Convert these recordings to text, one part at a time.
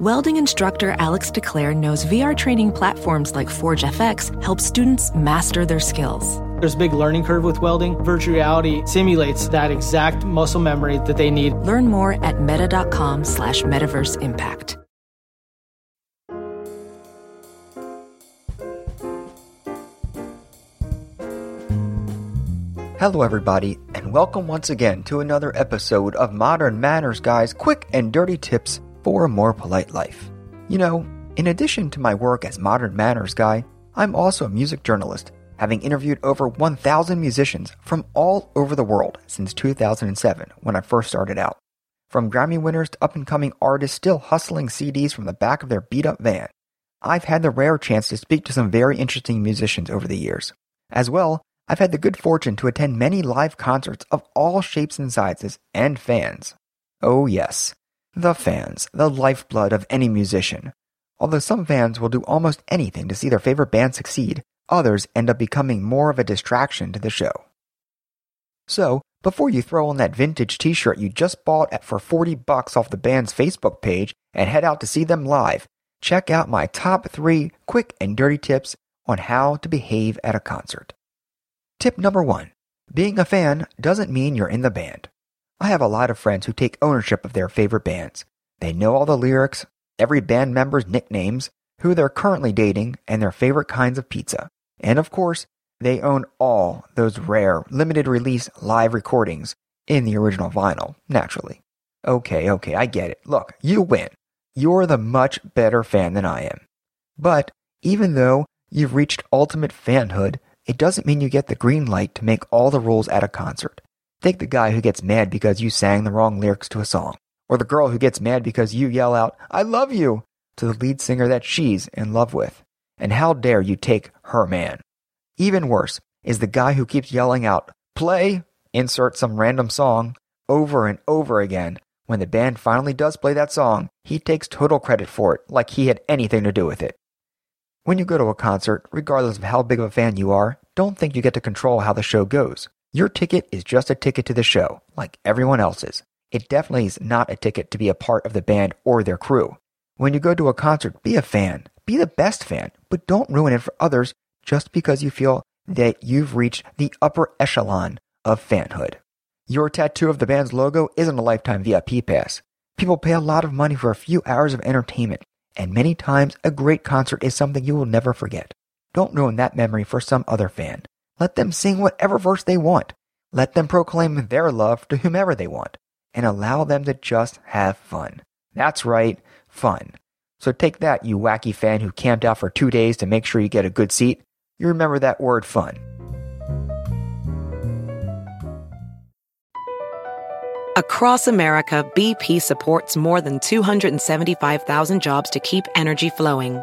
Welding instructor Alex DeClaire knows VR training platforms like Forge FX help students master their skills. There's a big learning curve with welding. Virtual reality simulates that exact muscle memory that they need. Learn more at meta.com slash metaverse impact. Hello, everybody, and welcome once again to another episode of Modern Manners Guy's quick and dirty tips for a more polite life. You know, in addition to my work as Modern Manners Guy, I'm also a music journalist, having interviewed over 1,000 musicians from all over the world since 2007 when I first started out. From Grammy winners to up and coming artists still hustling CDs from the back of their beat up van, I've had the rare chance to speak to some very interesting musicians over the years. As well, I've had the good fortune to attend many live concerts of all shapes and sizes and fans. Oh, yes, the fans, the lifeblood of any musician. Although some fans will do almost anything to see their favorite band succeed, others end up becoming more of a distraction to the show. So, before you throw on that vintage t-shirt you just bought for 40 bucks off the band's Facebook page and head out to see them live, check out my top 3 quick and dirty tips on how to behave at a concert. Tip number one being a fan doesn't mean you're in the band. I have a lot of friends who take ownership of their favorite bands. They know all the lyrics, every band member's nicknames, who they're currently dating, and their favorite kinds of pizza. And of course, they own all those rare, limited release live recordings in the original vinyl, naturally. Okay, okay, I get it. Look, you win. You're the much better fan than I am. But even though you've reached ultimate fanhood, it doesn't mean you get the green light to make all the rules at a concert. Take the guy who gets mad because you sang the wrong lyrics to a song, or the girl who gets mad because you yell out, I love you, to the lead singer that she's in love with. And how dare you take her man? Even worse is the guy who keeps yelling out, play, insert some random song, over and over again. When the band finally does play that song, he takes total credit for it, like he had anything to do with it. When you go to a concert, regardless of how big of a fan you are, don't think you get to control how the show goes. Your ticket is just a ticket to the show, like everyone else's. It definitely is not a ticket to be a part of the band or their crew. When you go to a concert, be a fan. Be the best fan, but don't ruin it for others just because you feel that you've reached the upper echelon of fanhood. Your tattoo of the band's logo isn't a lifetime VIP pass. People pay a lot of money for a few hours of entertainment, and many times a great concert is something you will never forget. Don't ruin that memory for some other fan. Let them sing whatever verse they want. Let them proclaim their love to whomever they want. And allow them to just have fun. That's right, fun. So take that, you wacky fan who camped out for two days to make sure you get a good seat. You remember that word fun. Across America, BP supports more than 275,000 jobs to keep energy flowing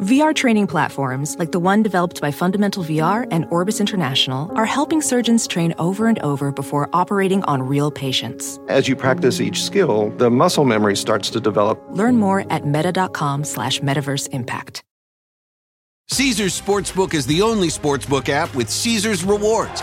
VR training platforms, like the one developed by Fundamental VR and Orbis International, are helping surgeons train over and over before operating on real patients. As you practice each skill, the muscle memory starts to develop. Learn more at meta.com slash metaverse impact. Caesars Sportsbook is the only sportsbook app with Caesars rewards.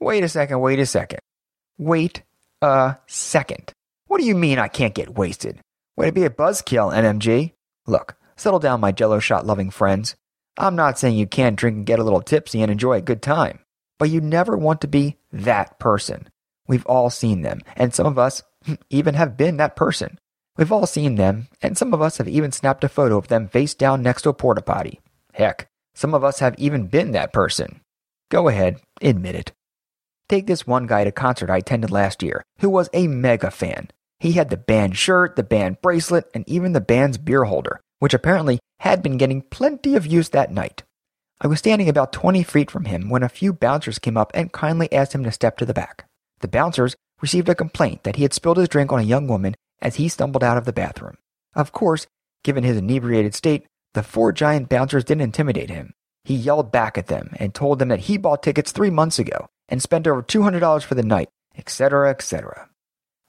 Wait a second, wait a second. Wait a second. What do you mean I can't get wasted? Way to be a buzzkill, NMG. Look, settle down, my jello shot loving friends. I'm not saying you can't drink and get a little tipsy and enjoy a good time, but you never want to be that person. We've all seen them, and some of us even have been that person. We've all seen them, and some of us have even snapped a photo of them face down next to a porta potty. Heck, some of us have even been that person. Go ahead, admit it. Take this one guy at a concert I attended last year who was a mega fan. He had the band shirt, the band bracelet, and even the band's beer holder, which apparently had been getting plenty of use that night. I was standing about 20 feet from him when a few bouncers came up and kindly asked him to step to the back. The bouncers received a complaint that he had spilled his drink on a young woman as he stumbled out of the bathroom. Of course, given his inebriated state, the four giant bouncers didn't intimidate him. He yelled back at them and told them that he bought tickets three months ago and spent over $200 for the night, etc., etc.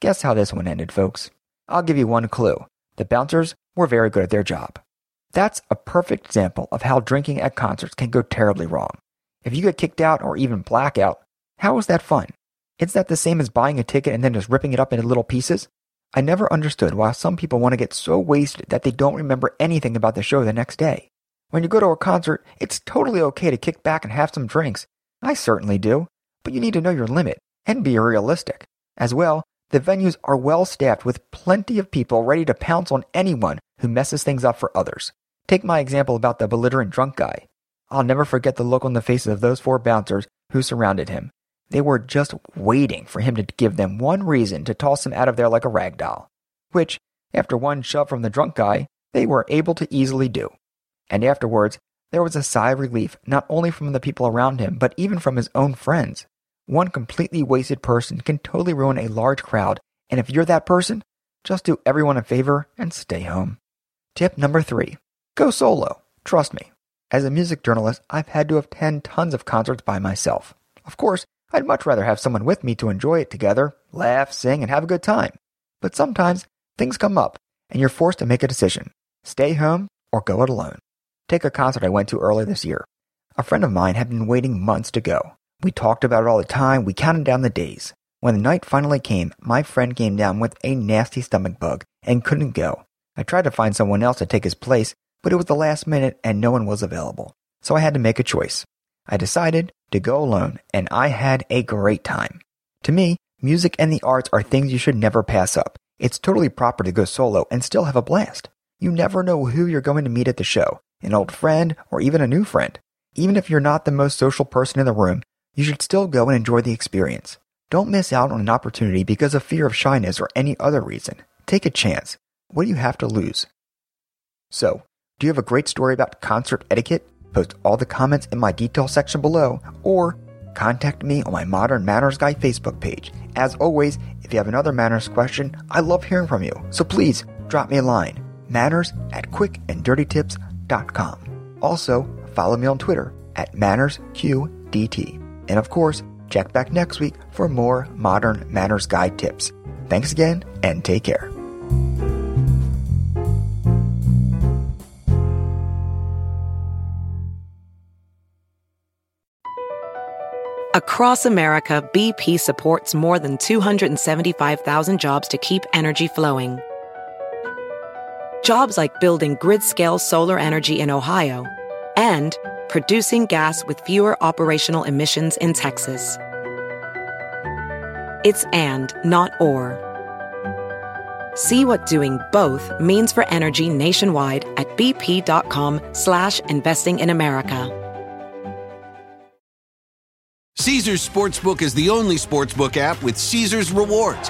Guess how this one ended, folks? I'll give you one clue. The bouncers were very good at their job. That's a perfect example of how drinking at concerts can go terribly wrong. If you get kicked out or even blackout, how is that fun? Is that the same as buying a ticket and then just ripping it up into little pieces? I never understood why some people want to get so wasted that they don't remember anything about the show the next day. When you go to a concert, it's totally okay to kick back and have some drinks. I certainly do. But you need to know your limit and be realistic. As well, the venues are well staffed with plenty of people ready to pounce on anyone who messes things up for others. Take my example about the belligerent drunk guy. I'll never forget the look on the faces of those four bouncers who surrounded him. They were just waiting for him to give them one reason to toss him out of there like a rag doll, which, after one shove from the drunk guy, they were able to easily do. And afterwards, there was a sigh of relief not only from the people around him, but even from his own friends. One completely wasted person can totally ruin a large crowd, and if you're that person, just do everyone a favor and stay home. Tip number three go solo. Trust me. As a music journalist, I've had to attend tons of concerts by myself. Of course, I'd much rather have someone with me to enjoy it together, laugh, sing, and have a good time. But sometimes things come up, and you're forced to make a decision stay home or go it alone. Take a concert I went to earlier this year. A friend of mine had been waiting months to go. We talked about it all the time, we counted down the days. When the night finally came, my friend came down with a nasty stomach bug and couldn't go. I tried to find someone else to take his place, but it was the last minute and no one was available. So I had to make a choice. I decided to go alone, and I had a great time. To me, music and the arts are things you should never pass up. It's totally proper to go solo and still have a blast. You never know who you're going to meet at the show, an old friend, or even a new friend. Even if you're not the most social person in the room, you should still go and enjoy the experience. Don't miss out on an opportunity because of fear of shyness or any other reason. Take a chance. What do you have to lose? So, do you have a great story about concert etiquette? Post all the comments in my detail section below or contact me on my Modern Manners Guy Facebook page. As always, if you have another manners question, I love hearing from you. So please drop me a line. Manners at quickanddirtytips.com also, follow me on Twitter at MannersQDT. And of course, check back next week for more modern manners guide tips. Thanks again and take care. Across America, BP supports more than 275,000 jobs to keep energy flowing Jobs like building grid scale solar energy in Ohio and producing gas with fewer operational emissions in Texas. It's and, not or. See what doing both means for energy nationwide at bp.com slash investing in America. Caesars Sportsbook is the only sportsbook app with Caesars rewards.